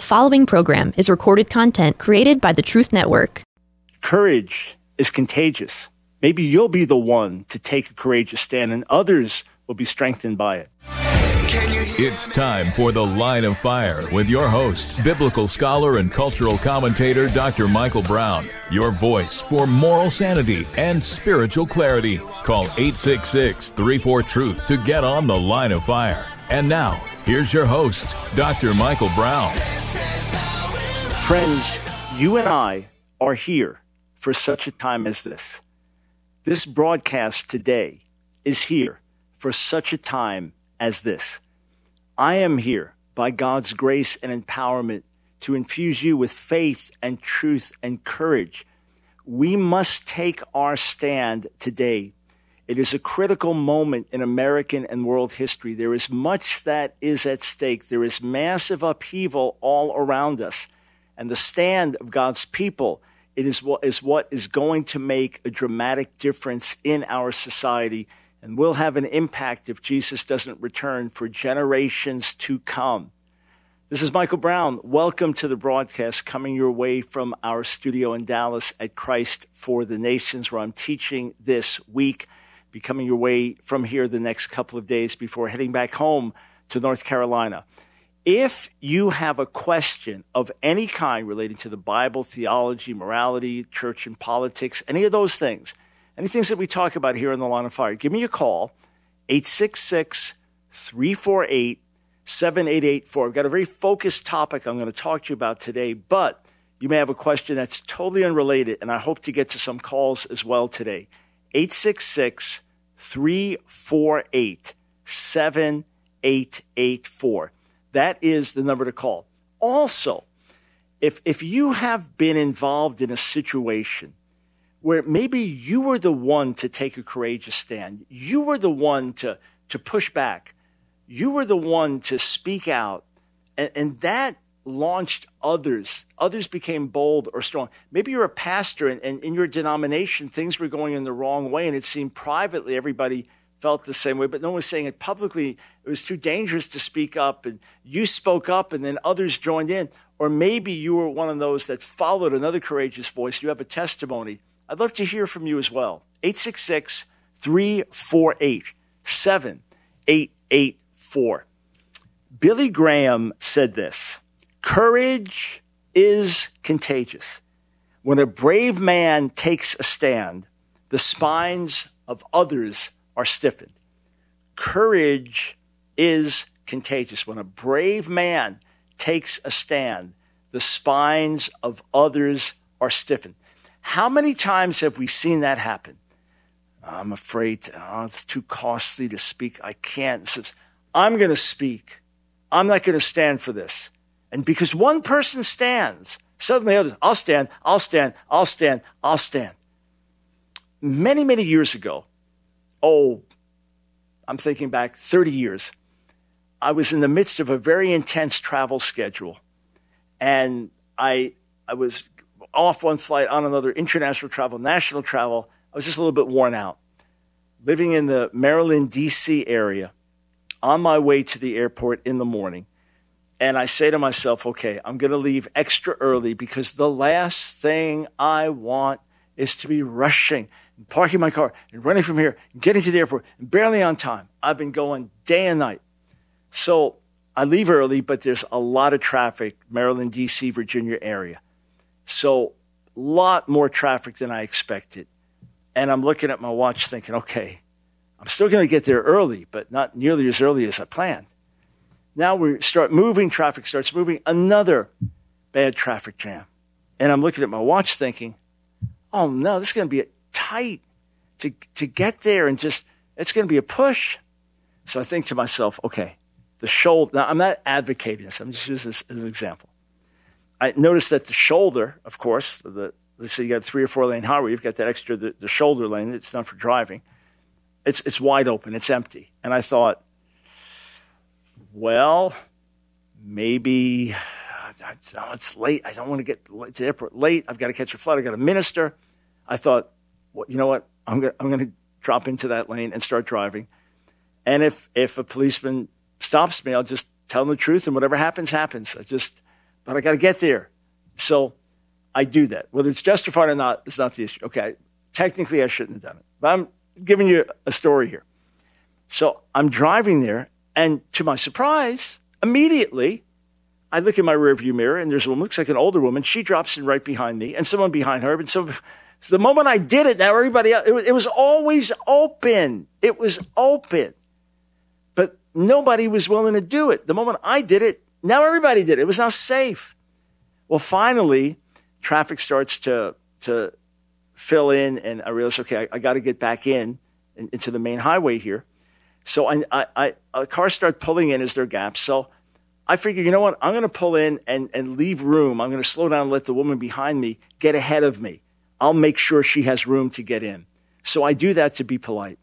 The following program is recorded content created by the Truth Network. Courage is contagious. Maybe you'll be the one to take a courageous stand, and others will be strengthened by it. It's time for The Line of Fire with your host, biblical scholar and cultural commentator Dr. Michael Brown. Your voice for moral sanity and spiritual clarity. Call 866 34 Truth to get on The Line of Fire. And now, here's your host, Dr. Michael Brown. Friends, you and I are here for such a time as this. This broadcast today is here for such a time as this. I am here by God's grace and empowerment to infuse you with faith and truth and courage. We must take our stand today. It is a critical moment in American and world history. There is much that is at stake. There is massive upheaval all around us. And the stand of God's people it is what is what is going to make a dramatic difference in our society and will have an impact if Jesus doesn't return for generations to come. This is Michael Brown. Welcome to the broadcast coming your way from our studio in Dallas at Christ for the Nations, where I'm teaching this week, be coming your way from here the next couple of days before heading back home to North Carolina. If you have a question of any kind relating to the Bible, theology, morality, church and politics, any of those things, any things that we talk about here on the line of fire, give me a call, 866 348 7884. I've got a very focused topic I'm going to talk to you about today, but you may have a question that's totally unrelated, and I hope to get to some calls as well today. 866 348 7884. That is the number to call. Also, if, if you have been involved in a situation where maybe you were the one to take a courageous stand, you were the one to, to push back, you were the one to speak out, and, and that launched others. Others became bold or strong. Maybe you're a pastor and, and in your denomination, things were going in the wrong way, and it seemed privately everybody felt the same way, but no one was saying it publicly. It was too dangerous to speak up, and you spoke up, and then others joined in. Or maybe you were one of those that followed another courageous voice. You have a testimony. I'd love to hear from you as well. 866 348 7884. Billy Graham said this Courage is contagious. When a brave man takes a stand, the spines of others are stiffened. Courage is contagious. When a brave man takes a stand, the spines of others are stiffened. How many times have we seen that happen? I'm afraid oh, it's too costly to speak. I can't. I'm going to speak. I'm not going to stand for this. And because one person stands, suddenly others, I'll stand, I'll stand, I'll stand, I'll stand. Many, many years ago, oh, I'm thinking back 30 years, I was in the midst of a very intense travel schedule. And I, I was off one flight, on another, international travel, national travel. I was just a little bit worn out. Living in the Maryland, D.C. area, on my way to the airport in the morning. And I say to myself, okay, I'm going to leave extra early because the last thing I want is to be rushing and parking my car and running from here and getting to the airport and barely on time. I've been going day and night. So I leave early, but there's a lot of traffic, Maryland, DC, Virginia area. So a lot more traffic than I expected. And I'm looking at my watch thinking, okay, I'm still going to get there early, but not nearly as early as I planned. Now we start moving, traffic starts moving, another bad traffic jam. And I'm looking at my watch thinking, oh no, this is going to be tight to, to get there and just, it's going to be a push. So I think to myself, okay, the shoulder, now I'm not advocating this, I'm just using this as an example. I noticed that the shoulder, of course, the, let's say you got a three or four lane highway, you've got that extra, the, the shoulder lane that's not for driving. It's, it's wide open, it's empty. And I thought, well, maybe oh, it's late. I don't want to get to the airport late. I've got to catch a flight. I've got to minister. I thought, well, you know what? I'm going I'm going to drop into that lane and start driving. And if, if a policeman stops me, I'll just tell him the truth and whatever happens, happens. I just, but I got to get there. So I do that. Whether it's justified or not, it's not the issue. Okay, technically I shouldn't have done it, but I'm giving you a story here. So I'm driving there, and to my surprise, immediately I look in my rearview mirror, and there's a woman, looks like an older woman. She drops in right behind me, and someone behind her. And so, so the moment I did it, now everybody else, it was, it was always open. It was open. But nobody was willing to do it. The moment I did it, now everybody did it. It was now safe. Well, finally, traffic starts to, to fill in, and I realize, okay, I, I got to get back in, in, into the main highway here. So I, I, I, a car start pulling in as there gaps. So I figure, you know what? I'm going to pull in and, and leave room. I'm going to slow down and let the woman behind me get ahead of me. I'll make sure she has room to get in. So I do that to be polite.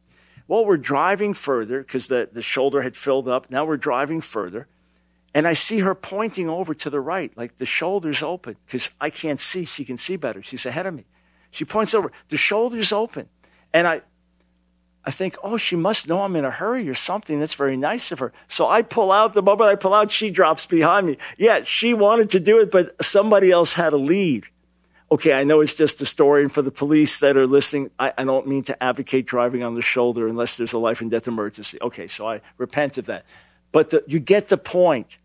Well, we're driving further because the, the shoulder had filled up. Now we're driving further. And I see her pointing over to the right, like the shoulder's open because I can't see. She can see better. She's ahead of me. She points over. The shoulder's open. And I, I think, oh, she must know I'm in a hurry or something. That's very nice of her. So I pull out. The moment I pull out, she drops behind me. Yeah, she wanted to do it, but somebody else had a lead. Okay, I know it's just a story, and for the police that are listening, I, I don't mean to advocate driving on the shoulder unless there's a life and death emergency. Okay, so I repent of that. But the, you get the point.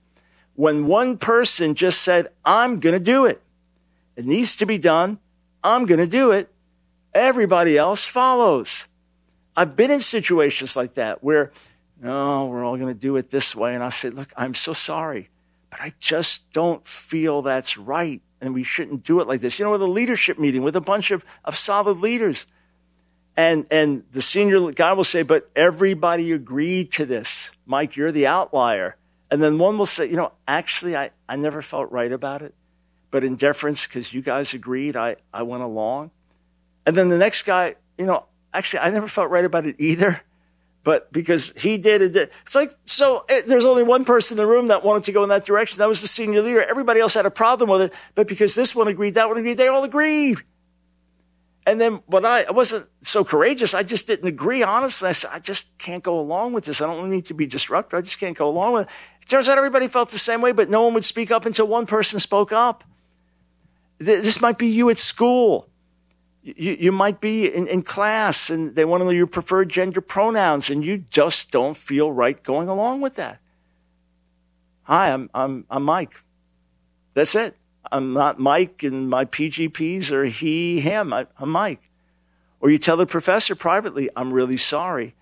When one person just said, I'm going to do it, it needs to be done, I'm going to do it, everybody else follows. I've been in situations like that where, no, we're all going to do it this way. And I say, look, I'm so sorry, but I just don't feel that's right. And we shouldn't do it like this. You know, with a leadership meeting with a bunch of, of solid leaders. And, and the senior guy will say, but everybody agreed to this. Mike, you're the outlier. And then one will say, you know, actually, I, I never felt right about it. But in deference, because you guys agreed, I, I went along. And then the next guy, you know, actually, I never felt right about it either. But because he did it, it's like, so it, there's only one person in the room that wanted to go in that direction. That was the senior leader. Everybody else had a problem with it. But because this one agreed, that one agreed, they all agreed. And then when I, I wasn't so courageous, I just didn't agree, honestly. I said, I just can't go along with this. I don't need to be disruptive. I just can't go along with it. It turns out everybody felt the same way, but no one would speak up until one person spoke up. This might be you at school you, you might be in, in class and they want to know your preferred gender pronouns and you just don't feel right going along with that. Hi, I'm, I'm, I'm Mike. That's it. I'm not Mike and my PGPs are he, him. I, am Mike. Or you tell the professor privately, I'm really sorry,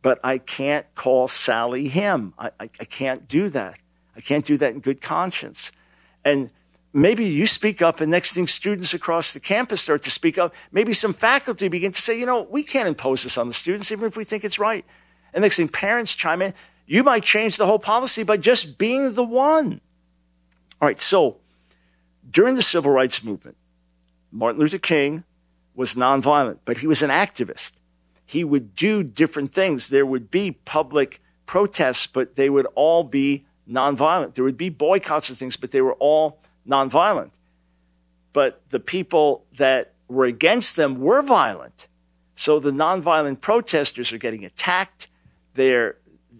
but I can't call Sally him. I, I, I can't do that. I can't do that in good conscience. And maybe you speak up and next thing students across the campus start to speak up maybe some faculty begin to say you know we can't impose this on the students even if we think it's right. And next thing parents chime in you might change the whole policy by just being the one. All right so during the civil rights movement martin luther king was nonviolent but he was an activist. He would do different things. There would be public protests but they would all be nonviolent. There would be boycotts and things but they were all nonviolent. But the people that were against them were violent. So the nonviolent protesters are getting attacked. They're,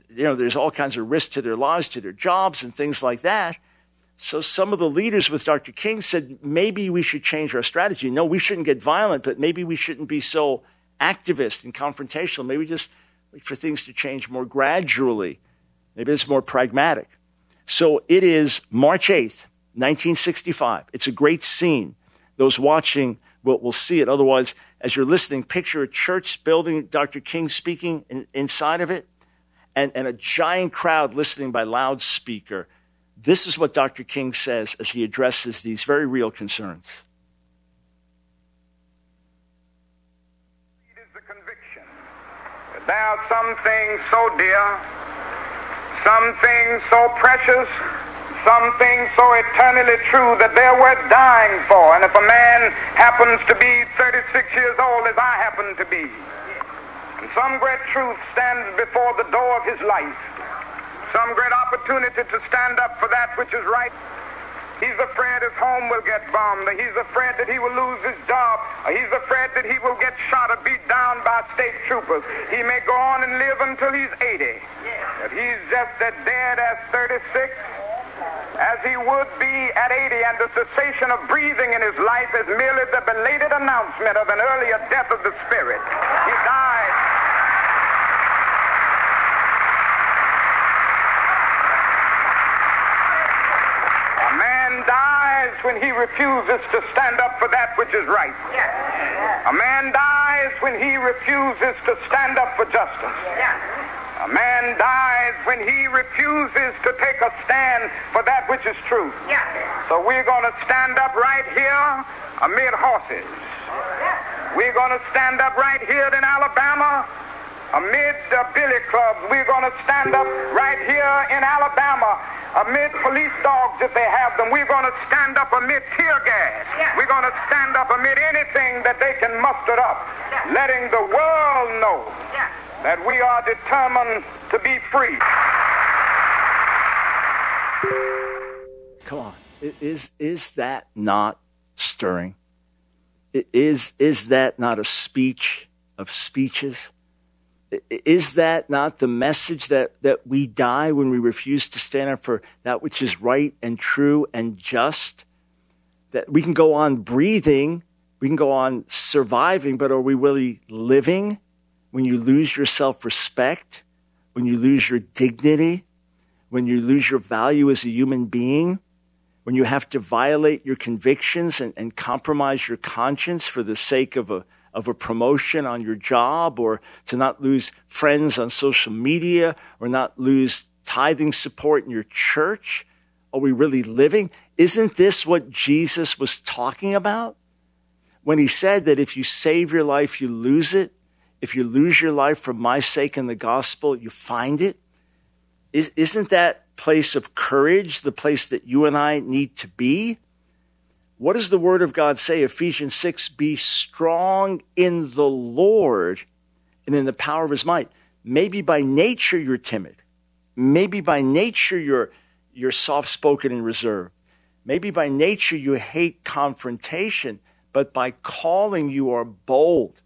you know, there's all kinds of risk to their lives, to their jobs, and things like that. So some of the leaders with Dr. King said maybe we should change our strategy. No, we shouldn't get violent, but maybe we shouldn't be so activist and confrontational. Maybe just wait for things to change more gradually. Maybe it's more pragmatic. So it is March 8th, 1965. It's a great scene. Those watching will, will see it. Otherwise, as you're listening, picture a church building, Dr. King speaking in, inside of it, and, and a giant crowd listening by loudspeaker. This is what Dr. King says as he addresses these very real concerns. There are some things so dear, some things so precious some things so eternally true that they're worth dying for. And if a man happens to be 36 years old, as I happen to be, and some great truth stands before the door of his life, some great opportunity to stand up for that which is right, He's afraid his home will get bombed. He's afraid that he will lose his job. He's afraid that he will get shot or beat down by state troopers. He may go on and live until he's 80. But he's just as dead as 36 as he would be at 80, and the cessation of breathing in his life is merely the belated announcement of an earlier death of the spirit. He died. A man dies when he refuses to stand up for that which is right. A man dies when he refuses to stand up for justice. A man dies when he refuses to take a stand for that which is true. Yeah. So we're going to stand up right here amid horses. We're going to stand up right here in Alabama amid the billy clubs. We're going to stand up right here in Alabama amid police dogs if they have them. We're going to stand up amid tear gas. Yeah. We're going to stand up amid anything that they can muster up, letting the world know. That we are determined to be free. Come on. Is, is that not stirring? Is, is that not a speech of speeches? Is that not the message that, that we die when we refuse to stand up for that which is right and true and just? That we can go on breathing, we can go on surviving, but are we really living when you lose your self respect, when you lose your dignity, when you lose your value as a human being? when you have to violate your convictions and, and compromise your conscience for the sake of a, of a promotion on your job or to not lose friends on social media or not lose tithing support in your church? Are we really living? Isn't this what Jesus was talking about? When he said that if you save your life, you lose it. If you lose your life for my sake in the gospel, you find it. Is, isn't that place of courage the place that you and I need to be? What does the word of God say? Ephesians 6 Be strong in the Lord and in the power of his might. Maybe by nature you're timid. Maybe by nature you're, you're soft spoken and reserved. Maybe by nature you hate confrontation, but by calling you are bold.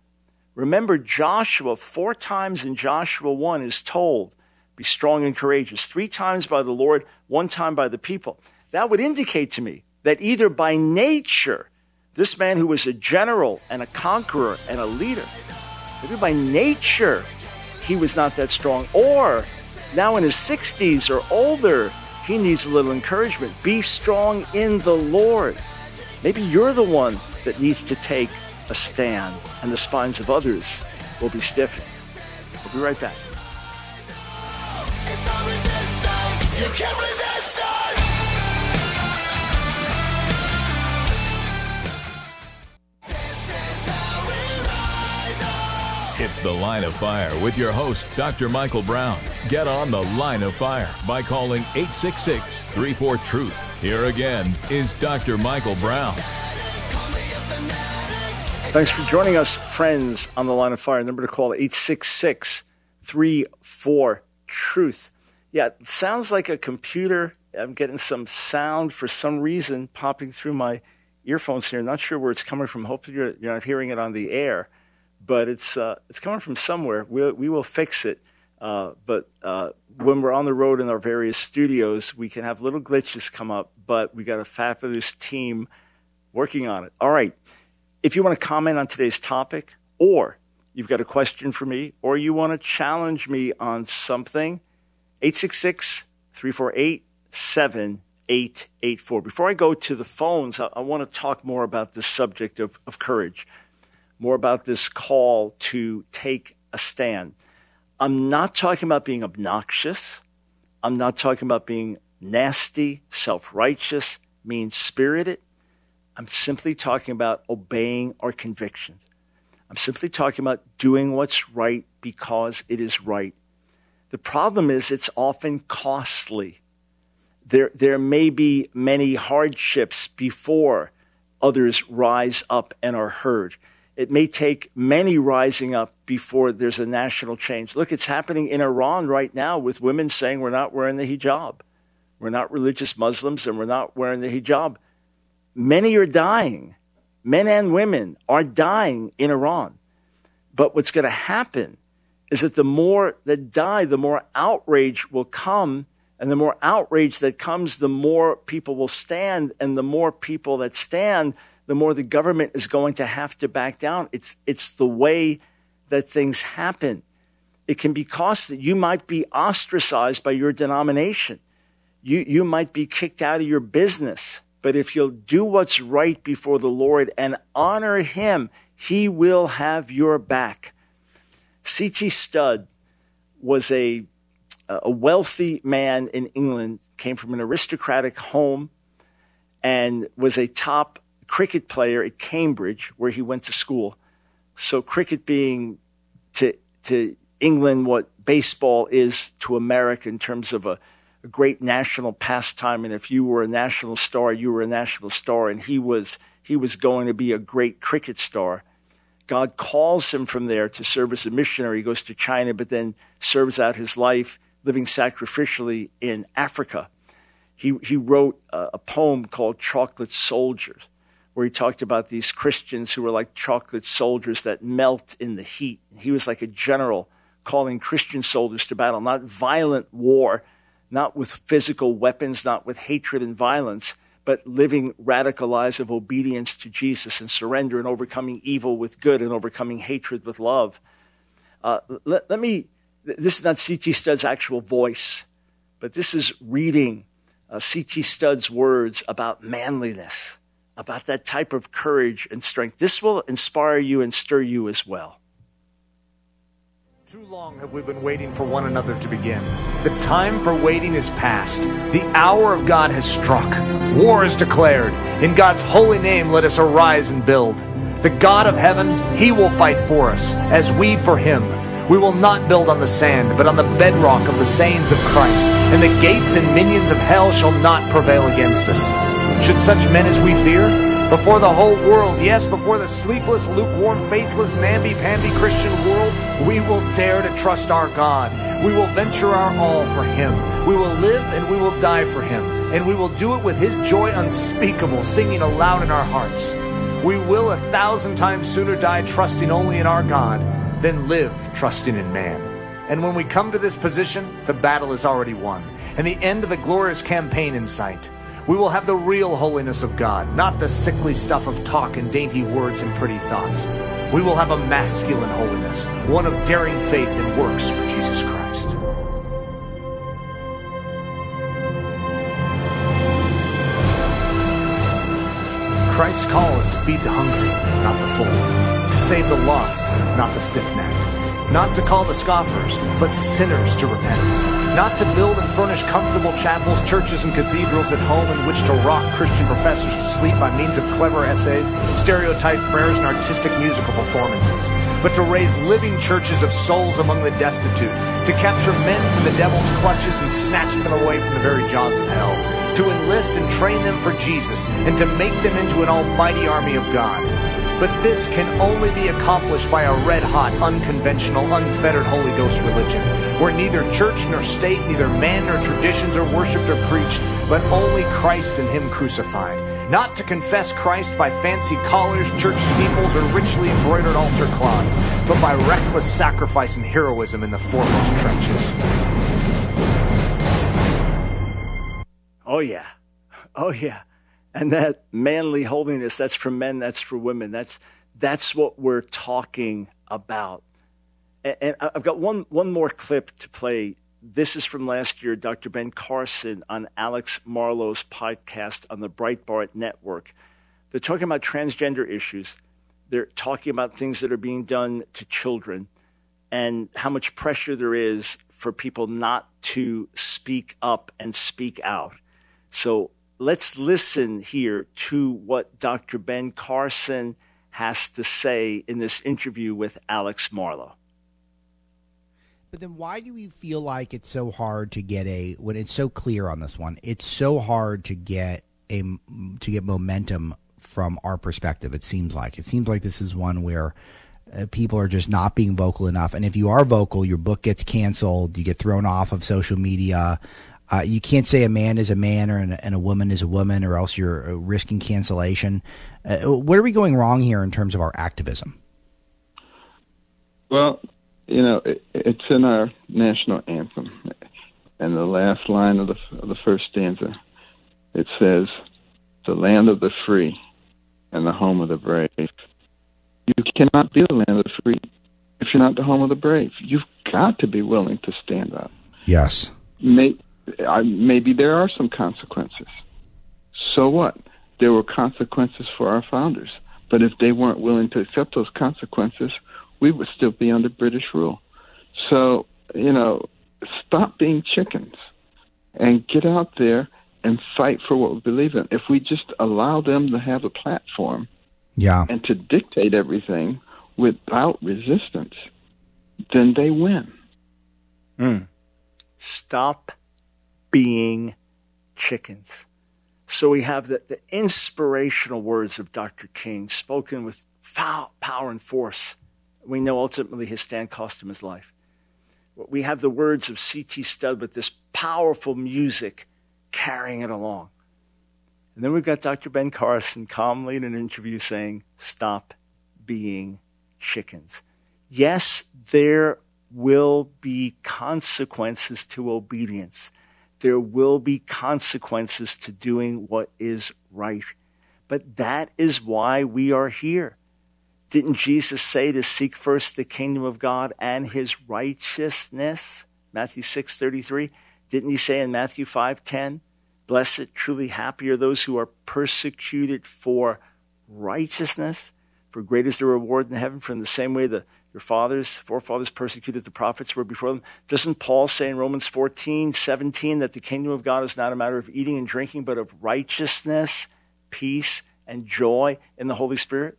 Remember, Joshua, four times in Joshua 1 is told, be strong and courageous. Three times by the Lord, one time by the people. That would indicate to me that either by nature, this man who was a general and a conqueror and a leader, maybe by nature, he was not that strong. Or now in his 60s or older, he needs a little encouragement. Be strong in the Lord. Maybe you're the one that needs to take a stand, and the spines of others will be stiffened. We'll be right back. It's The Line of Fire with your host, Dr. Michael Brown. Get on The Line of Fire by calling 866 34 Truth. Here again is Dr. Michael Brown. Thanks for joining us, friends, on the line of fire. Number to call 866 34 Truth. Yeah, it sounds like a computer. I'm getting some sound for some reason popping through my earphones here. Not sure where it's coming from. Hopefully, you're, you're not hearing it on the air, but it's, uh, it's coming from somewhere. We'll, we will fix it. Uh, but uh, when we're on the road in our various studios, we can have little glitches come up, but we got a fabulous team working on it. All right. If you want to comment on today's topic, or you've got a question for me, or you want to challenge me on something, 866 348 7884. Before I go to the phones, I, I want to talk more about this subject of, of courage, more about this call to take a stand. I'm not talking about being obnoxious. I'm not talking about being nasty, self righteous, mean spirited. I'm simply talking about obeying our convictions. I'm simply talking about doing what's right because it is right. The problem is it's often costly. There, there may be many hardships before others rise up and are heard. It may take many rising up before there's a national change. Look, it's happening in Iran right now with women saying we're not wearing the hijab. We're not religious Muslims and we're not wearing the hijab. Many are dying. Men and women are dying in Iran. But what's going to happen is that the more that die, the more outrage will come And the more outrage that comes, the more people will stand. And the more people that stand, the more the government is going to have to back down. It's, it's the way that things happen. It can be costly. You might be ostracized by your denomination. You, you might be kicked out of your business. But if you'll do what's right before the Lord and honor Him, He will have your back. C.T. Studd was a, a wealthy man in England, came from an aristocratic home, and was a top cricket player at Cambridge, where he went to school. So, cricket being to, to England what baseball is to America in terms of a, a great national pastime. And if you were a national star, you were a national star. And he was, he was going to be a great cricket star. God calls him from there to serve as a missionary. He goes to China, but then serves out his life living sacrificially in Africa. He, he wrote a, a poem called Chocolate Soldiers, where he talked about these Christians who were like chocolate soldiers that melt in the heat. He was like a general calling Christian soldiers to battle, not violent war, not with physical weapons, not with hatred and violence, but living radical lives of obedience to Jesus and surrender and overcoming evil with good and overcoming hatred with love. Uh, let, let, me, this is not C.T. Studd's actual voice, but this is reading uh, C.T. Studd's words about manliness, about that type of courage and strength. This will inspire you and stir you as well. Too long have we been waiting for one another to begin. The time for waiting is past. The hour of God has struck. War is declared. In God's holy name, let us arise and build. The God of heaven, He will fight for us, as we for Him. We will not build on the sand, but on the bedrock of the sayings of Christ, and the gates and minions of hell shall not prevail against us. Should such men as we fear? Before the whole world, yes, before the sleepless, lukewarm, faithless, namby-pamby Christian world, we will dare to trust our God. We will venture our all for Him. We will live and we will die for Him. And we will do it with His joy unspeakable, singing aloud in our hearts. We will a thousand times sooner die trusting only in our God than live trusting in man. And when we come to this position, the battle is already won, and the end of the glorious campaign in sight. We will have the real holiness of God, not the sickly stuff of talk and dainty words and pretty thoughts. We will have a masculine holiness, one of daring faith and works for Jesus Christ. Christ's call is to feed the hungry, not the full, to save the lost, not the stiff necked, not to call the scoffers, but sinners to repentance, not to build and furnish comfortable chapels, churches, and cathedrals at home in which to rock Christian professors to sleep by means of clever essays, stereotyped prayers, and artistic musical performances, but to raise living churches of souls among the destitute, to capture men from the devil's clutches and snatch them away from the very jaws of hell, to enlist and train them for Jesus, and to make them into an almighty army of God. But this can only be accomplished by a red hot, unconventional, unfettered Holy Ghost religion, where neither church nor state, neither man nor traditions are worshiped or preached, but only Christ and Him crucified. Not to confess Christ by fancy collars, church steeples, or richly embroidered altar cloths, but by reckless sacrifice and heroism in the foremost trenches. Oh, yeah. Oh, yeah. And that manly holiness, that's for men, that's for women. That's, that's what we're talking about. And, and I've got one, one more clip to play. This is from last year, Dr. Ben Carson on Alex Marlow's podcast on the Breitbart Network. They're talking about transgender issues. They're talking about things that are being done to children and how much pressure there is for people not to speak up and speak out. So let's listen here to what Dr. Ben Carson has to say in this interview with Alex Marlow. But then why do you feel like it's so hard to get a when it's so clear on this one? It's so hard to get a to get momentum from our perspective. It seems like it seems like this is one where uh, people are just not being vocal enough. And if you are vocal, your book gets canceled. You get thrown off of social media. Uh, you can't say a man is a man or and a woman is a woman, or else you're uh, risking cancellation. Uh, where are we going wrong here in terms of our activism? Well, you know, it, it's in our national anthem. and the last line of the, of the first stanza, it says, "The land of the free, and the home of the brave." You cannot be the land of the free if you're not the home of the brave. You've got to be willing to stand up. Yes. May, I, maybe there are some consequences. So what? There were consequences for our founders. But if they weren't willing to accept those consequences, we would still be under British rule. So, you know, stop being chickens and get out there and fight for what we believe in. If we just allow them to have a platform Yeah. and to dictate everything without resistance, then they win. Hmm. Stop being chickens. So we have the, the inspirational words of Dr. King spoken with foul power and force. We know ultimately his stand cost him his life. We have the words of C.T. Studd with this powerful music carrying it along. And then we've got Dr. Ben Carson calmly in an interview saying, Stop being chickens. Yes, there will be consequences to obedience. There will be consequences to doing what is right. But that is why we are here. Didn't Jesus say to seek first the kingdom of God and his righteousness? Matthew 6:33. Didn't he say in Matthew 5:10, blessed truly happy are those who are persecuted for righteousness, for great is the reward in heaven. For in the same way the your fathers, forefathers persecuted the prophets who were before them. Doesn't Paul say in Romans 14, 17 that the kingdom of God is not a matter of eating and drinking, but of righteousness, peace, and joy in the Holy Spirit?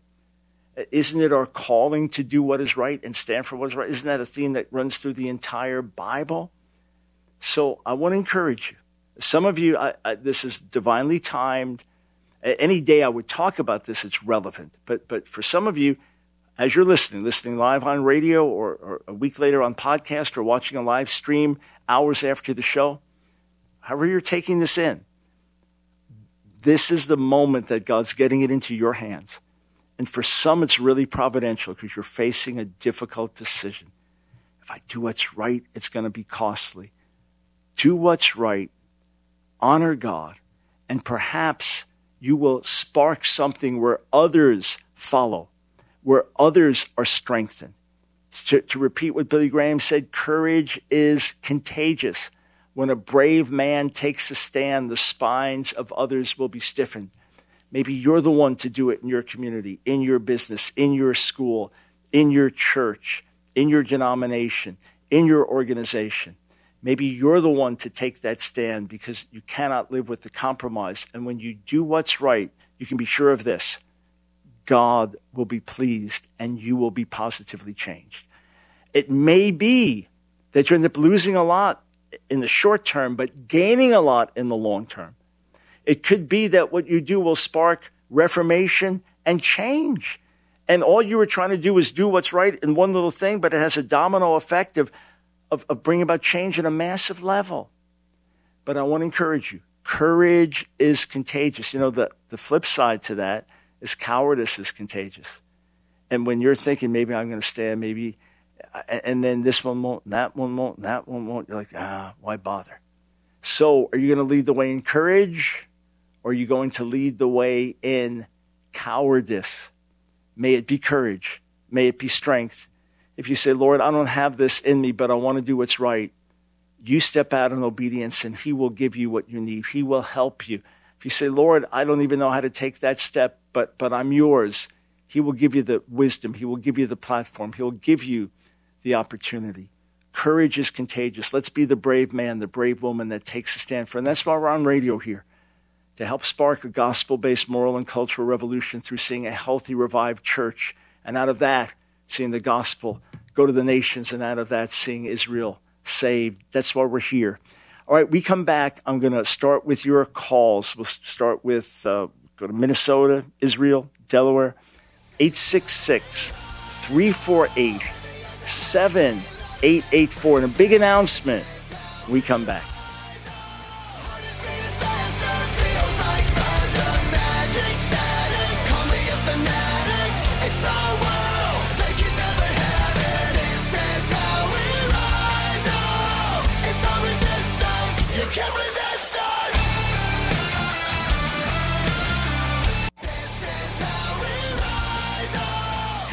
Isn't it our calling to do what is right and stand for what is right? Isn't that a theme that runs through the entire Bible? So I want to encourage you. Some of you, I, I, this is divinely timed. Any day I would talk about this, it's relevant. But, but for some of you, as you're listening, listening live on radio or, or a week later on podcast or watching a live stream hours after the show, however you're taking this in, this is the moment that God's getting it into your hands. And for some, it's really providential because you're facing a difficult decision. If I do what's right, it's going to be costly. Do what's right, honor God, and perhaps you will spark something where others follow, where others are strengthened. To, to repeat what Billy Graham said, courage is contagious. When a brave man takes a stand, the spines of others will be stiffened. Maybe you're the one to do it in your community, in your business, in your school, in your church, in your denomination, in your organization. Maybe you're the one to take that stand because you cannot live with the compromise. And when you do what's right, you can be sure of this God will be pleased and you will be positively changed. It may be that you end up losing a lot in the short term, but gaining a lot in the long term. It could be that what you do will spark reformation and change. And all you were trying to do is do what's right in one little thing, but it has a domino effect of, of, of bringing about change at a massive level. But I want to encourage you courage is contagious. You know, the, the flip side to that is cowardice is contagious. And when you're thinking, maybe I'm going to stand, maybe, and then this one won't, that one won't, that one won't, you're like, ah, why bother? So are you going to lead the way in courage or are you going to lead the way in cowardice? May it be courage. May it be strength. If you say, Lord, I don't have this in me, but I want to do what's right, you step out in obedience and He will give you what you need. He will help you. If you say, Lord, I don't even know how to take that step, but, but I'm yours, He will give you the wisdom. He will give you the platform. He will give you the opportunity. Courage is contagious. Let's be the brave man, the brave woman that takes a stand for. And that's why we're on radio here to help spark a gospel based moral and cultural revolution through seeing a healthy, revived church. And out of that, seeing the gospel go to the nations. And out of that, seeing Israel saved. That's why we're here. All right, we come back. I'm going to start with your calls. We'll start with uh, go to Minnesota, Israel, Delaware, 866 348 7884. And a big announcement. We come back.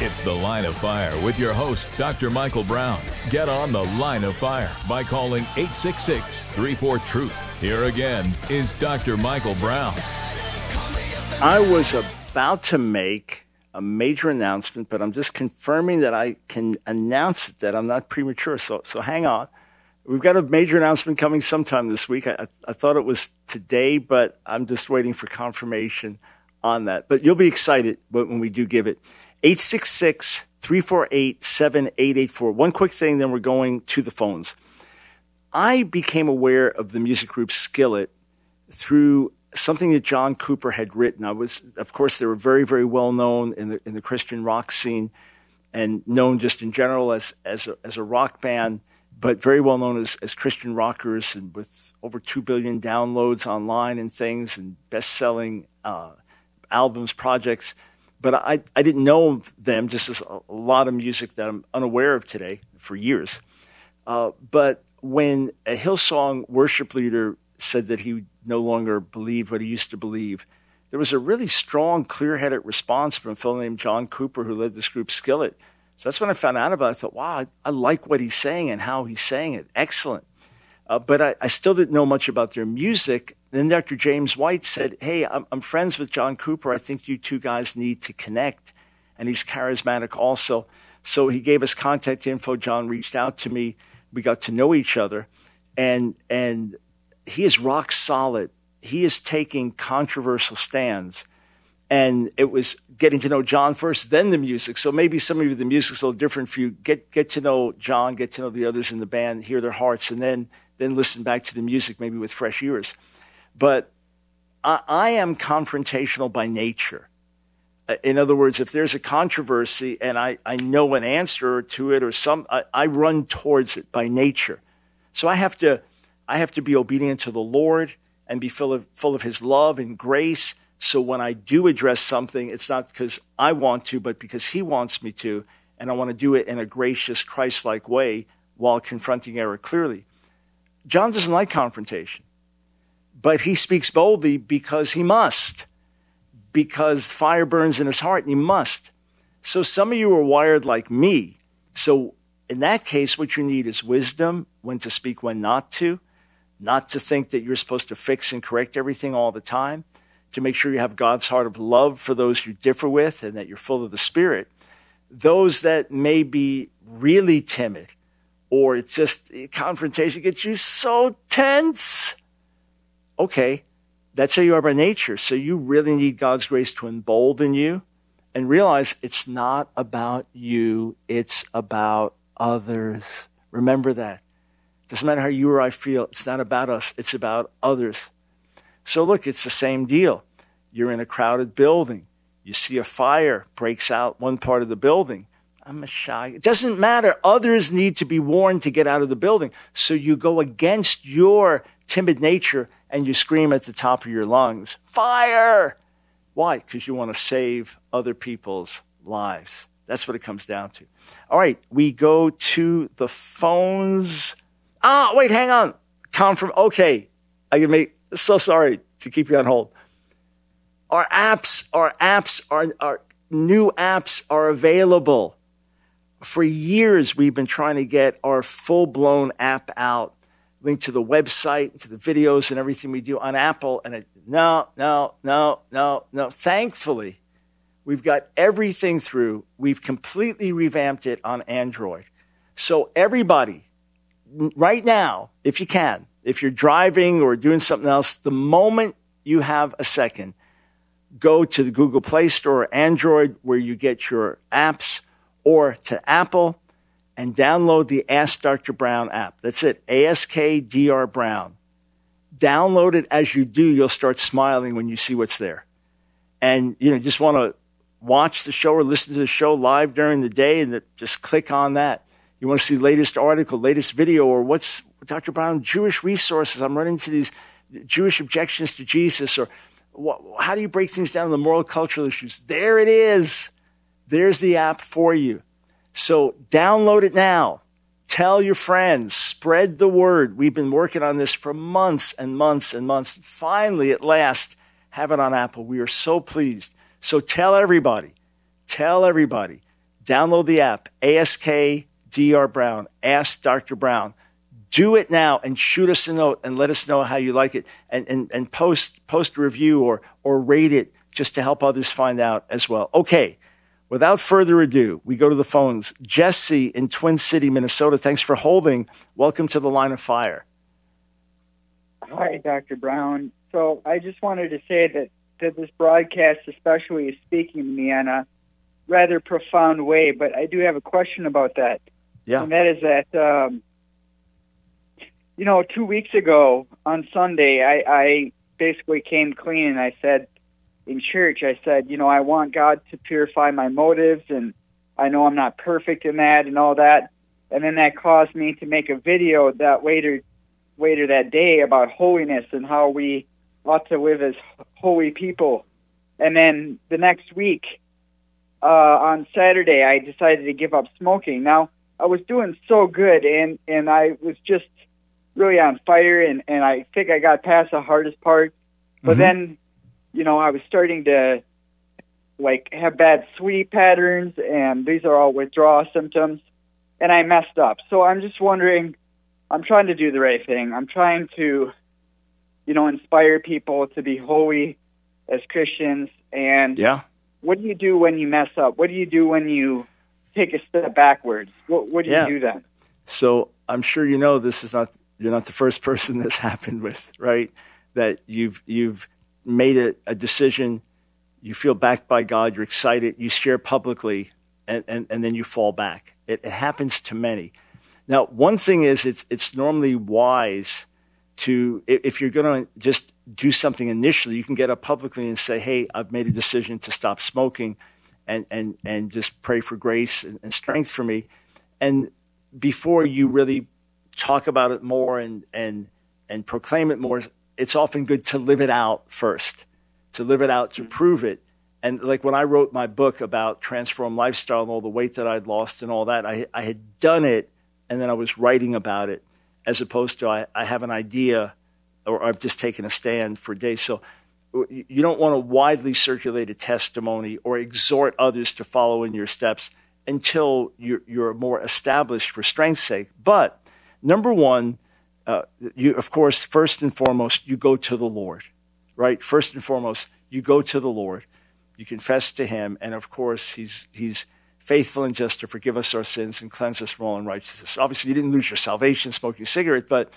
It's The Line of Fire with your host, Dr. Michael Brown. Get on The Line of Fire by calling 866 34 Truth. Here again is Dr. Michael Brown. I was about to make a major announcement, but I'm just confirming that I can announce it, that I'm not premature. So, so hang on. We've got a major announcement coming sometime this week. I, I thought it was today, but I'm just waiting for confirmation on that. But you'll be excited when we do give it. 866 348 7884. One quick thing, then we're going to the phones. I became aware of the music group Skillet through something that John Cooper had written. I was, of course, they were very, very well known in the in the Christian rock scene, and known just in general as as a, as a rock band, but very well known as as Christian rockers, and with over two billion downloads online and things, and best selling uh, albums, projects. But I I didn't know them just as a, a lot of music that I'm unaware of today for years. Uh, but when a Hillsong worship leader said that he no longer believed what he used to believe, there was a really strong, clear headed response from a fellow named John Cooper who led this group Skillet. So that's when I found out about it. I thought, wow, I, I like what he's saying and how he's saying it. Excellent. Uh, but I, I, still didn't know much about their music. Then Dr. James White said, Hey, I'm, I'm friends with John Cooper. I think you two guys need to connect. And he's charismatic also. So he gave us contact info. John reached out to me. We got to know each other. And, and he is rock solid. He is taking controversial stands. And it was getting to know John first, then the music. So maybe some of you, the music's a little different for you. Get, get to know John, get to know the others in the band, hear their hearts, and then, then listen back to the music, maybe with fresh ears. But I, I am confrontational by nature. Uh, in other words, if there's a controversy and I, I know an answer to it or some, I, I run towards it by nature. So I have to, I have to be obedient to the Lord and be full of, full of His love and grace. So when I do address something, it's not because I want to, but because He wants me to. And I want to do it in a gracious, Christ like way while confronting error clearly. John doesn't like confrontation, but he speaks boldly because he must, because fire burns in his heart and he must. So some of you are wired like me. So in that case, what you need is wisdom, when to speak, when not to not to think that you're supposed to fix and correct everything all the time, to make sure you have God's heart of love for those you differ with and that you're full of the Spirit. Those that may be really timid or it's just eh, confrontation gets you so tense. Okay, that's how you are by nature. So you really need God's grace to embolden you and realize it's not about you, it's about others. Remember that. Doesn't matter how you or I feel. It's not about us. It's about others. So look, it's the same deal. You're in a crowded building. You see a fire breaks out one part of the building. I'm a shy. It doesn't matter. Others need to be warned to get out of the building. So you go against your timid nature and you scream at the top of your lungs, fire! Why? Because you want to save other people's lives. That's what it comes down to. All right, we go to the phones. Ah, wait, hang on. Confirm. Okay, I can make. So sorry to keep you on hold. Our apps, our apps, our, our new apps are available. For years, we've been trying to get our full blown app out, linked to the website, to the videos and everything we do on Apple. And it, no, no, no, no, no. Thankfully, we've got everything through. We've completely revamped it on Android. So everybody, right now, if you can, if you're driving or doing something else, the moment you have a second, go to the Google Play Store or Android where you get your apps or to Apple and download the Ask Dr. Brown app. That's it, ASKDR Brown. Download it as you do, you'll start smiling when you see what's there. And you know, just want to watch the show or listen to the show live during the day and just click on that. You want to see the latest article, latest video, or what's Dr. Brown, Jewish resources. I'm running into these Jewish objections to Jesus, or how do you break things down the moral cultural issues? There it is. There's the app for you. So download it now. Tell your friends, spread the word. We've been working on this for months and months and months. Finally, at last, have it on Apple. We are so pleased. So tell everybody, tell everybody Download the app, ASKDR Brown, Ask Dr. Brown. Do it now and shoot us a note and let us know how you like it and, and, and post, post a review or, or rate it just to help others find out as well. Okay. Without further ado, we go to the phones. Jesse in Twin City, Minnesota. Thanks for holding. Welcome to the line of fire. Hi, Dr. Brown. So I just wanted to say that, that this broadcast, especially, is speaking to me on a rather profound way, but I do have a question about that. Yeah. And that is that, um, you know, two weeks ago on Sunday, I, I basically came clean and I said in church, I said, you know, I want God to purify my motives and I know I'm not perfect in that and all that. And then that caused me to make a video that later later that day about holiness and how we ought to live as holy people. And then the next week, uh, on Saturday, I decided to give up smoking. Now, I was doing so good and, and I was just really on fire and, and I think I got past the hardest part. But Mhm. then, you know, I was starting to like have bad sleep patterns and these are all withdrawal symptoms and I messed up. So I'm just wondering I'm trying to do the right thing. I'm trying to you know inspire people to be holy as Christians and Yeah. what do you do when you mess up? What do you do when you take a step backwards? What what do Yeah. you do then? So I'm sure you know this is not you're not the first person this happened with, right? That you've you've made a, a decision, you feel backed by God, you're excited, you share publicly, and, and, and then you fall back. It, it happens to many. Now, one thing is it's it's normally wise to if you're going to just do something initially, you can get up publicly and say, "Hey, I've made a decision to stop smoking," and and and just pray for grace and, and strength for me. And before you really talk about it more and and and proclaim it more, it's often good to live it out first, to live it out to mm-hmm. prove it. And like when I wrote my book about transform lifestyle and all the weight that I'd lost and all that, I I had done it and then I was writing about it, as opposed to I, I have an idea or I've just taken a stand for days. So you don't want to widely circulate a testimony or exhort others to follow in your steps until you're, you're more established for strength's sake. But number one, uh, you of course first and foremost you go to the Lord, right? First and foremost you go to the Lord, you confess to Him, and of course He's He's faithful and just to forgive us our sins and cleanse us from all unrighteousness. Obviously, you didn't lose your salvation smoking a cigarette, but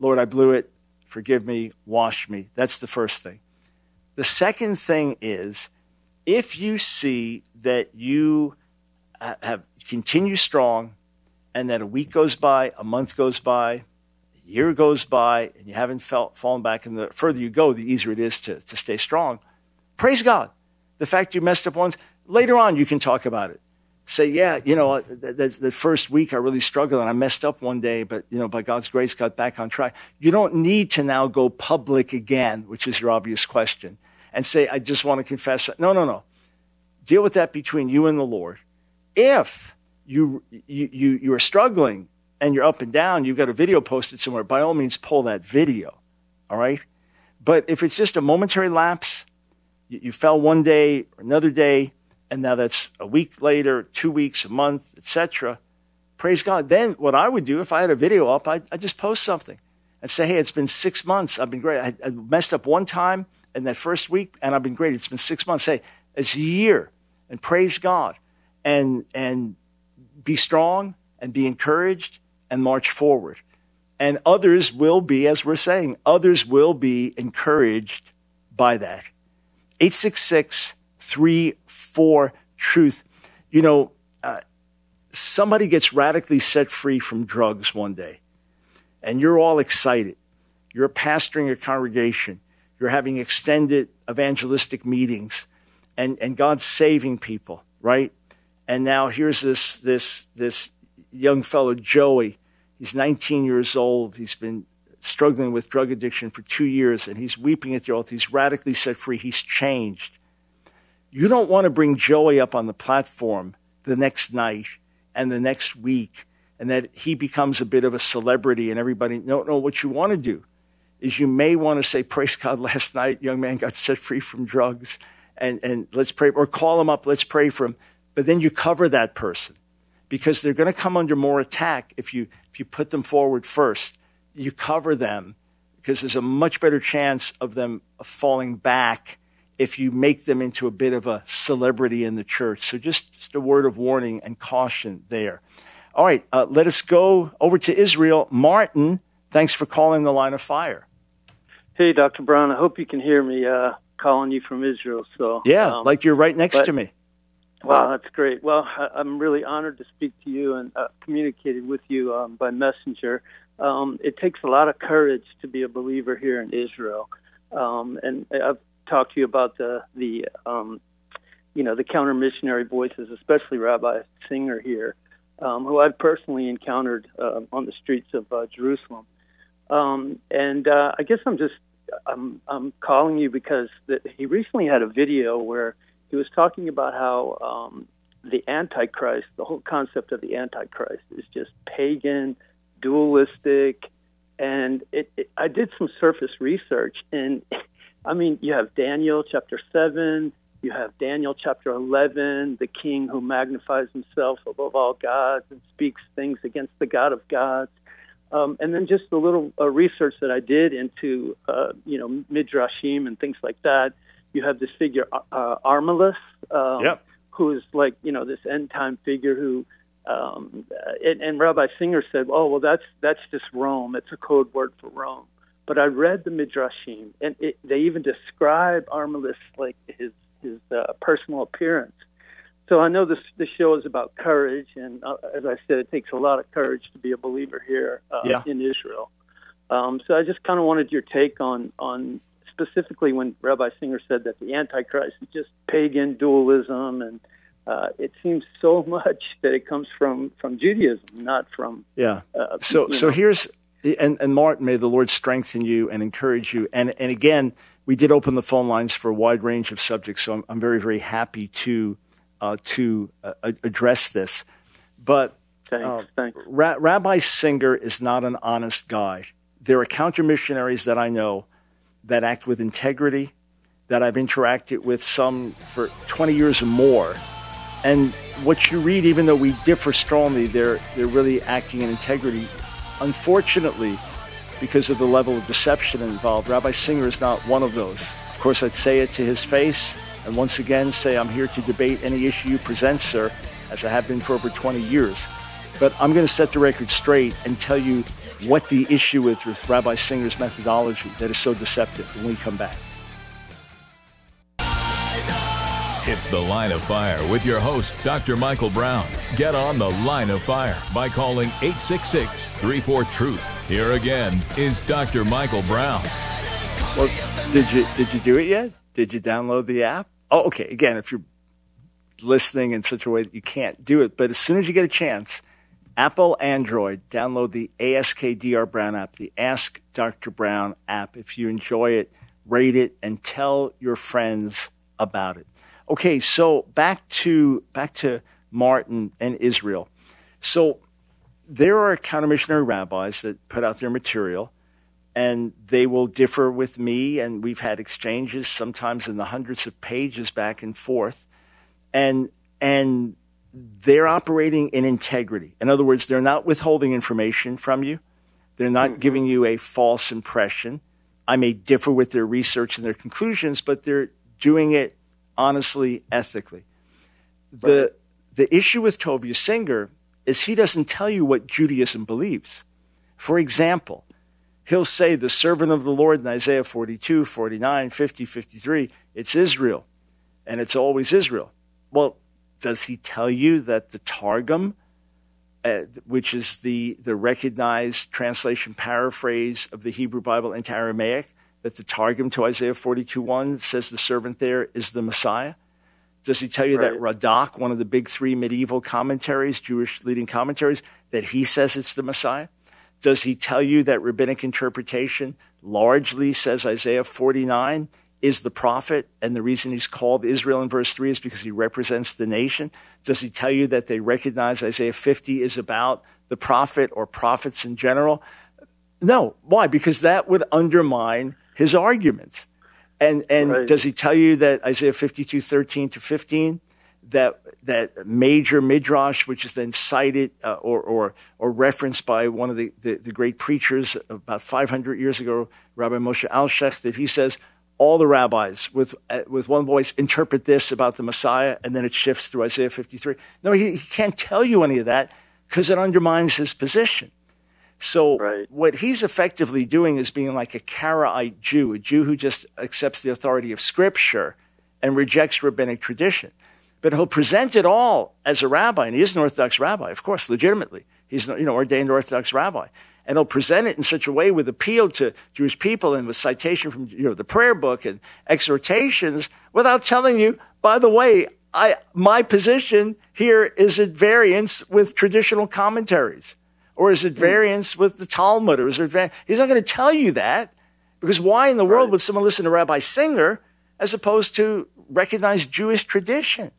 Lord, I blew it. Forgive me, wash me. That's the first thing. The second thing is if you see that you uh, have continue strong and that a week goes by, a month goes by, a year goes by, and you haven't felt, fallen back, and the further you go, the easier it is to, to stay strong. Praise God. The fact you messed up once, later on you can talk about it. Say, yeah, you know, uh, the, the, the first week I really struggled and I messed up one day, but, you know, by God's grace, got back on track. You don't need to now go public again, which is your obvious question, and say, I just want to confess. No, no, no. Deal with that between you and the Lord. If you, you, you, you are struggling and you're up and down, you've got a video posted somewhere, by all means, pull that video. All right? But if it's just a momentary lapse, you, you fell one day or another day, and now that's a week later, two weeks, a month, etc. Praise God. Then what I would do if I had a video up, I'd, I'd just post something and say, hey, it's been six months. I've been great. I, I messed up one time in that first week, and I've been great. It's been six months. Hey, it's a year, and praise God, and and be strong and be encouraged and march forward. And others will be, as we're saying, others will be encouraged by that. 866 34 Truth. You know, uh, somebody gets radically set free from drugs one day, and you're all excited. You're pastoring a congregation, you're having extended evangelistic meetings, and, and God's saving people, right? And now here's this, this, this young fellow, Joey. He's 19 years old. He's been struggling with drug addiction for two years, and he's weeping at the altar. He's radically set free. He's changed. You don't want to bring Joey up on the platform the next night and the next week, and that he becomes a bit of a celebrity, and everybody. No, no. What you want to do is you may want to say, "Praise God! Last night, young man got set free from drugs." And, and let's pray, or call him up. Let's pray for him. but then you cover that person because they're going to come under more attack if you if you put them forward first. You cover them because there's a much better chance of them falling back if you make them into a bit of a celebrity in the church. So just, just a word of warning and caution there. All right, uh, let us go over to Israel. Martin, thanks for calling the line of fire. Hey, Dr. Brown. I hope you can hear me. Uh, calling you from Israel. So Yeah, um, like you're right next but- to me. Wow, that's great. Well, I- I'm really honored to speak to you and uh, communicated with you um, by messenger. Um, it takes a lot of courage to be a believer here in Israel, um, and I've talked to you about the the um, you know the counter missionary voices, especially Rabbi Singer here, um, who I've personally encountered uh, on the streets of uh, Jerusalem. Um, and uh, I guess I'm just I'm I'm calling you because the, he recently had a video where he was talking about how um, the Antichrist, the whole concept of the Antichrist, is just pagan, dualistic, and it, it, I did some surface research, and I mean, you have Daniel chapter seven, you have Daniel chapter eleven, the king who magnifies himself above all gods and speaks things against the God of gods. Um, and then just a little uh, research that I did into, uh, you know, midrashim and things like that. You have this figure, uh, Armilus, um, Yep. who is like, you know, this end time figure who, um, uh, and, and Rabbi Singer said, oh, well, that's that's just Rome. It's a code word for Rome. But I read the midrashim, and it, they even describe Armilus like his his uh, personal appearance. So I know this this show is about courage, and uh, as I said, it takes a lot of courage to be a believer here uh, Yeah. in Israel. Um, so I just kind of wanted your take on on specifically when Rabbi Singer said that the Antichrist is just pagan dualism, and uh, it seems so much that it comes from from Judaism, not from Yeah. uh, So so know. here's and and Martin, may the Lord strengthen you and encourage you. And and again, we did open the phone lines for a wide range of subjects, so I'm, I'm very very happy to uh, to uh, address this. But Thanks, uh, thanks. Ra- Rabbi Singer is not an honest guy. There are counter missionaries that I know that act with integrity, that I've interacted with some for 20 years or more. And what you read, even though we differ strongly, they're, they're really acting in integrity. Unfortunately, because of the level of deception involved, Rabbi Singer is not one of those. Of course, I'd say it to his face, and once again say, I'm here to debate any issue you present, sir, as I have been for over 20 years. But I'm going to set the record straight and tell you what the issue is with Rabbi Singer's methodology that is so deceptive when we come back. It's the Line of Fire with your host, Dr. Michael Brown. Get on the Line of Fire by calling 866 34 Truth. Here again is Dr. Michael Brown. Well, did you did you do it yet? Did you download the app? Oh, okay. Again, if you're listening in such a way that you can't do it, but as soon as you get a chance, Apple, Android, download the AskDR Brown app, the Ask Dr. Brown app. If you enjoy it, rate it and tell your friends about it. Okay, so back to back to Martin and Israel. So there are counter missionary rabbis that put out their material and they will differ with me and we've had exchanges sometimes in the hundreds of pages back and forth and and they're operating in integrity. In other words they're not withholding information from you. They're not mm-hmm. giving you a false impression. I may differ with their research and their conclusions but they're doing it honestly ethically. The the issue with tovia singer is he doesn't tell you what judaism believes. For example he'll say the servant of the Lord in Isaiah 42, 49, 50, 53, it's Israel, and it's always Israel. Well, does he tell you that the Targum, uh, which is the, the recognized translation paraphrase of the Hebrew Bible into Aramaic, that the Targum to Isaiah 42, 1 says the servant there is the Messiah? Does he tell you that Radak, one of the big three medieval commentaries, Jewish leading commentaries, that he says it's the Messiah? Does he tell you that rabbinic interpretation largely says Isaiah 49 is the prophet, and the reason he's called Israel in verse 3 is because he represents the nation? Does he tell you that they recognize Isaiah 50 is about the prophet or prophets in general? No. Why? Because that would undermine his arguments. And, and Right. does he tell you that Isaiah 52, 13 to 15, that that major midrash, which is then cited uh, or, or or referenced by one of the, the, the great preachers about 500 years ago, Rabbi Moshe Alshech, that he says all the rabbis with uh, with one voice interpret this about the Messiah, and then it shifts through Isaiah 53. No, he, he can't tell you any of that because it undermines his position. So what he's effectively doing is being like a Karaite Jew, a Jew who just accepts the authority of Scripture and rejects rabbinic tradition. But he'll present it all as a rabbi, and he is an Orthodox rabbi, of course, legitimately. He's you know ordained Orthodox rabbi, and he'll present it in such a way with appeal to Jewish people and with citation from you know the prayer book and exhortations, without telling you, by the way, I my position here is at variance with traditional commentaries. Or is it hmm. variance with the Talmud? Or is it var- He's not going to tell you that because why in the world would someone listen to Rabbi Singer as opposed to recognize Jewish tradition?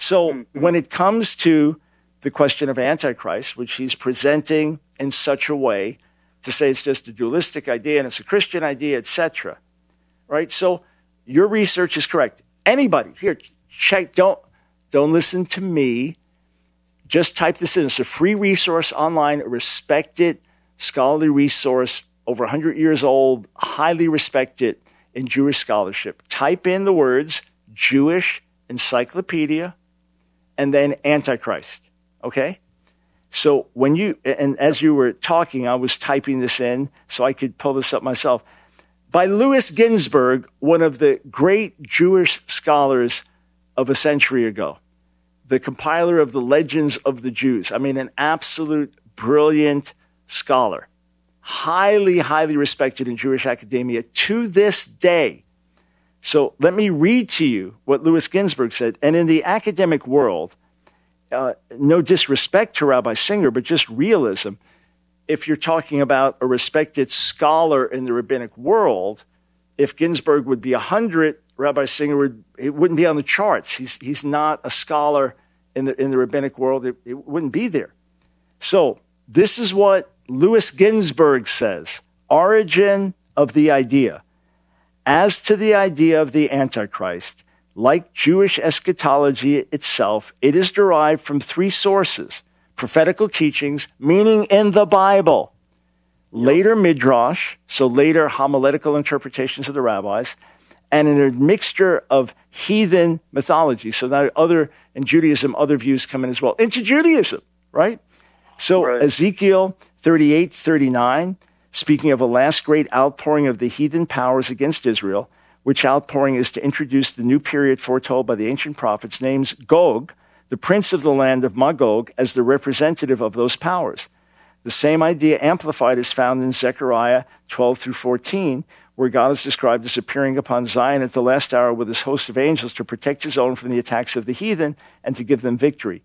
So mm-hmm. when it comes to the question of Antichrist, which he's presenting in such a way to say it's just a dualistic idea and it's a Christian idea, etc. Right? So your research is correct. Anybody here, check. Don't don't listen to me. Just type this in. It's a free resource online, a respected scholarly resource, over 100 years old, highly respected in Jewish scholarship. Type in the words Jewish Encyclopedia and then Antichrist. Okay? So when you, and as you were talking, I was typing this in so I could pull this up myself. By Louis Ginzberg, one of the great Jewish scholars of a century ago the compiler of the Legends of the Jews. I mean, an absolute brilliant scholar, highly, highly respected in Jewish academia to this day. So let me read to you what Louis Ginzberg said. And in the academic world, uh, no disrespect to Rabbi Singer, but just realism. If you're talking about a respected scholar in the rabbinic world, if Ginzberg would be 100, Rabbi Singer would it wouldn't be on the charts. He's he's not a scholar in the in the rabbinic world. It, it wouldn't be there. So this is what Louis Ginzberg says: origin of the idea. As to the idea of the Antichrist, like Jewish eschatology itself, it is derived from three sources: prophetical teachings, meaning in the Bible. Later midrash, so later homiletical interpretations of the rabbis, and in a mixture of heathen mythology. So now other in Judaism, other views come in as well into Judaism, right? So Ezekiel 38, 39, speaking of a last great outpouring of the heathen powers against Israel, which outpouring is to introduce the new period foretold by the ancient prophets, names Gog, the prince of the land of Magog, as the representative of those powers. The same idea amplified is found in Zechariah 12 through 14, where God is described as appearing upon Zion at the last hour with his host of angels to protect his own from the attacks of the heathen and to give them victory.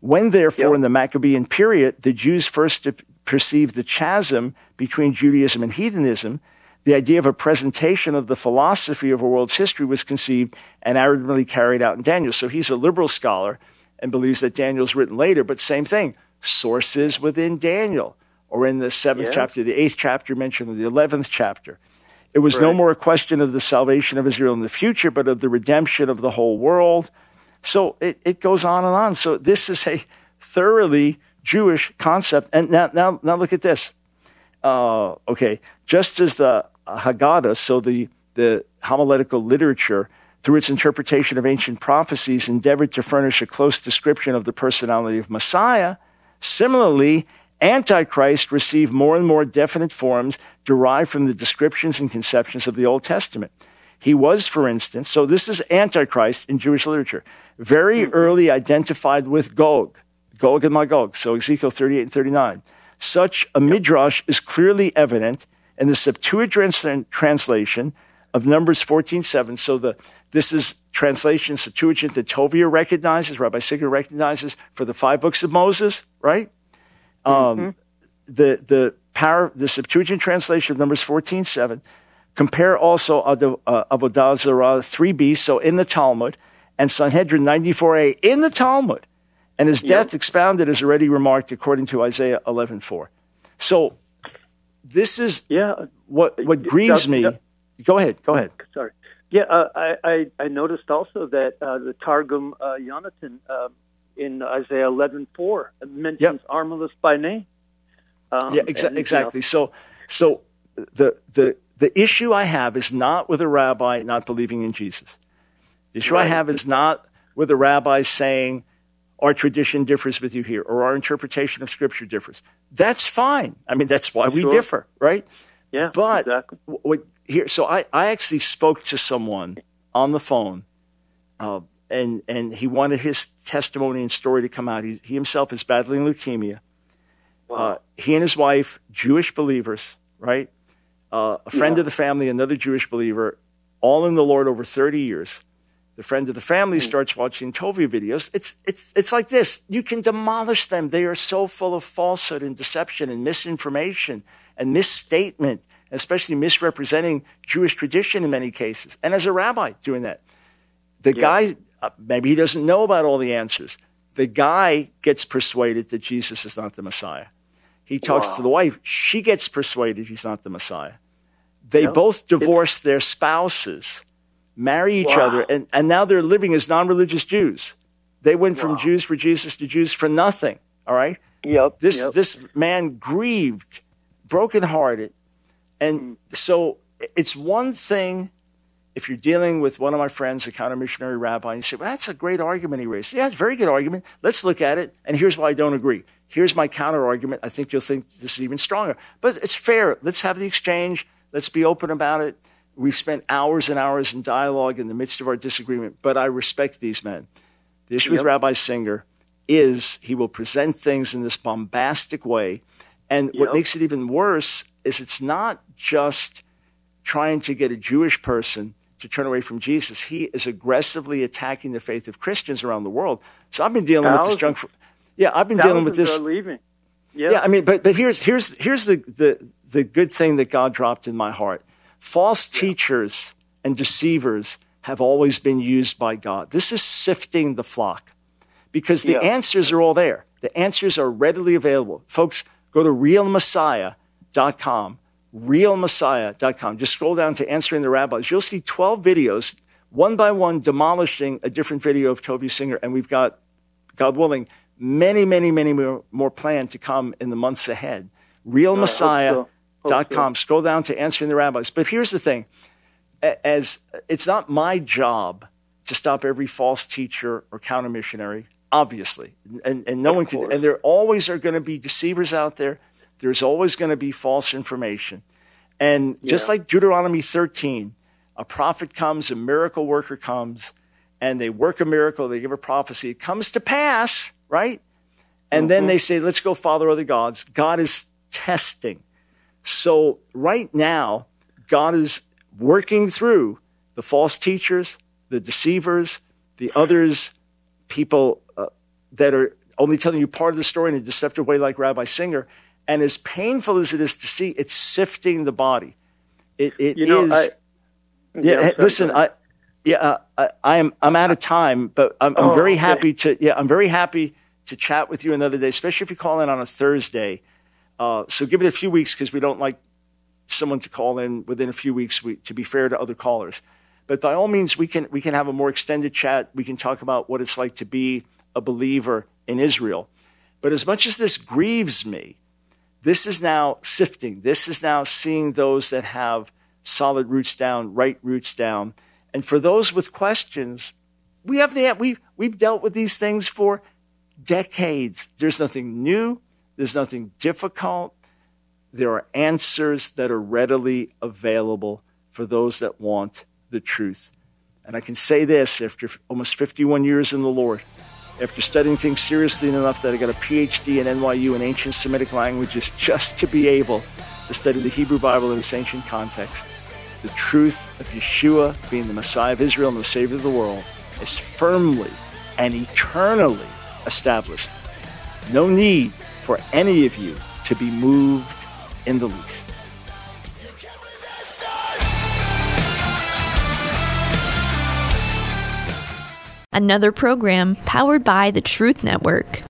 When, therefore, in the Maccabean period, the Jews first perceived the chasm between Judaism and heathenism, the idea of a presentation of the philosophy of a world's history was conceived and admirably carried out in Daniel. So he's a liberal scholar and believes that Daniel's written later, but same thing sources within Daniel, or in the seventh chapter, the eighth chapter mentioned, or the eleventh chapter. It was no more a question of the salvation of Israel in the future, but of the redemption of the whole world. So it, it goes on and on. So this is a thoroughly Jewish concept. And now, now, now look at this. Uh, okay, just as the Haggadah, so the, the homiletical literature, through its interpretation of ancient prophecies, endeavored to furnish a close description of the personality of Messiah, similarly, Antichrist received more and more definite forms derived from the descriptions and conceptions of the Old Testament. He was, for instance, so this is Antichrist in Jewish literature, very early identified with Gog, Gog and Magog, so Ezekiel 38 and 39. Such a midrash is clearly evident in the Septuagint translation of Numbers 14:7. So the this is translation Septuagint that Tovia recognizes, Rabbi Singer recognizes for the five books of Moses, right? Um, the the power the Septuagint translation of Numbers 14:7. Compare also uh, Avodah Zarah 3b, so in the Talmud, and Sanhedrin 94a in the Talmud, and his death expounded as already remarked according to Isaiah 11:4. So this is yeah what what grieves me. Go ahead, go ahead. Sorry. Yeah, uh, I, I I noticed also that uh, the Targum uh, Yonatan uh, in Isaiah eleven four mentions Armilus by name. Um, yeah, exa- and, you know, exactly. So, so the the the issue I have is not with a rabbi not believing in Jesus. The issue I have is not with a rabbi saying our tradition differs with you here or our interpretation of Scripture differs. That's fine. I mean, that's why we Sure. differ, right? Yeah, But exactly. what here? So I I actually spoke to someone on the phone, uh, and and he wanted his testimony and story to come out. He, he himself is battling leukemia. Uh, he and his wife, Jewish believers, right? Uh, a friend of the family, another Jewish believer, all in the Lord over 30 years. The friend of the family starts watching Tovi videos. It's, it's, it's like this. You can demolish them. They are so full of falsehood and deception and misinformation and misstatement, especially misrepresenting Jewish tradition in many cases. And as a rabbi doing that, the guy, uh, maybe he doesn't know about all the answers. The guy gets persuaded that Jesus is not the Messiah. He talks to the wife. She gets persuaded he's not the Messiah. They Yeah. both divorce their spouses, marry each Wow. other, and, and now they're living as non religious Jews. They went from Jews for Jesus to Jews for nothing. All right? Yep. This, yep. this man grieved, brokenhearted. And mm. so it's one thing if you're dealing with one of my friends, a counter missionary rabbi, and you say, well, that's a great argument he raised. Yeah, it's a very good argument. Let's look at it. And here's why I don't agree. Here's my counter argument. I think you'll think this is even stronger. But it's fair. Let's have the exchange. Let's be open about it. We've spent hours and hours in dialogue in the midst of our disagreement, but I respect these men. The issue with Rabbi Singer is he will present things in this bombastic way. And what makes it even worse is it's not just trying to get a Jewish person to turn away from Jesus. He is aggressively attacking the faith of Christians around the world. So I've been dealing with this junk. For, yeah, I've been dealing with Thousands this. are leaving. Yeah. Yeah, I mean, but but here's here's here's the the the good thing that God dropped in my heart. False teachers and deceivers have always been used by God. This is sifting the flock because the Yeah. answers are all there. The answers are readily available. Folks, go to realmessiah.com, realmessiah.com. Just scroll down to answering the rabbis. You'll see 12 videos, one by one, demolishing a different video of Tovia Singer. And we've got, God willing, many, many, many more, more planned to come in the months ahead. Oh, Realmessiah.com. Scroll down to answering the rabbis. But here's the thing as it's not my job to stop every false teacher or counter missionary, obviously. And, and no one can, and there always are going to be deceivers out there. There's always going to be false information. And just like Deuteronomy 13, a prophet comes, a miracle worker comes, and they work a miracle, they give a prophecy. It comes to pass, right? And then mm-hmm. they say, let's go follow other gods. God is testing. So right now, God is working through the false teachers, the deceivers, the others, people uh, that are only telling you part of the story in a deceptive way, like Rabbi Singer. And as painful as it is to see, it's sifting the body. It, it You know, is- I- yeah, Yeah, listen. I, yeah, uh, I, I am. I'm out of time, but I'm, I'm Oh, very okay. happy to. Yeah, I'm very happy to chat with you another day, especially if you call in on a Thursday. Uh, so give it a few weeks because we don't like someone to call in within a few weeks. We, to be fair to other callers, but by all means, we can we can have a more extended chat. We can talk about what it's like to be a believer in Israel. But as much as this grieves me, this is now sifting. This is now seeing those that have solid roots down, right roots down. And for those with questions, we have the we've we've dealt with these things for decades. There's nothing new, there's nothing difficult. There are answers that are readily available for those that want the truth. And I can say this after almost 51 years in the Lord, after studying things seriously enough that I got a PhD in NYU in ancient Semitic languages just to be able to study the Hebrew Bible in its ancient context. The truth of Yeshua being the Messiah of Israel and the Savior of the world is firmly and eternally established. No need for any of you to be moved in the least. Another program powered by the Truth Network.